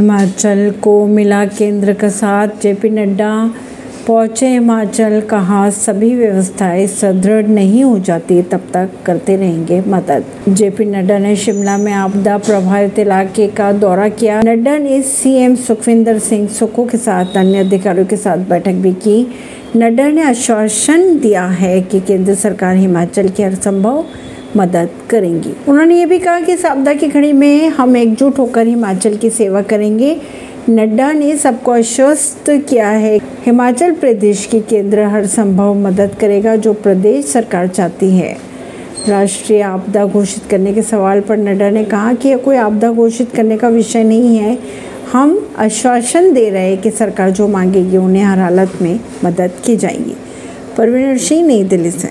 हिमाचल को मिला केंद्र का साथ। जेपी नड्डा पहुँचे हिमाचल, कहा, सभी व्यवस्थाएँ सुदृढ़ नहीं हो जाती, तब तक करते रहेंगे मदद। जेपी नड्डा ने शिमला में आपदा प्रभावित इलाके का दौरा किया। नड्डा ने सीएम सुखविंदर सिंह सुक्खू के साथ अन्य अधिकारियों के साथ बैठक भी की। नड्डा ने आश्वासन दिया है कि केंद्र सरकार हिमाचल की हर संभव मदद करेंगी। उन्होंने ये भी कहा कि इस आपदा की घड़ी में हम एकजुट होकर हिमाचल की सेवा करेंगे। नड्डा ने सबको आश्वस्त किया है, हिमाचल प्रदेश की केंद्र हर संभव मदद करेगा, जो प्रदेश सरकार चाहती है। राष्ट्रीय आपदा घोषित करने के सवाल पर नड्डा ने कहा कि यह कोई आपदा घोषित करने का विषय नहीं है। हम आश्वासन दे रहे हैं कि सरकार जो मांगेगी, उन्हें हर हालत में मदद की जाएगी। परवीन सिंह, नई दिल्ली से।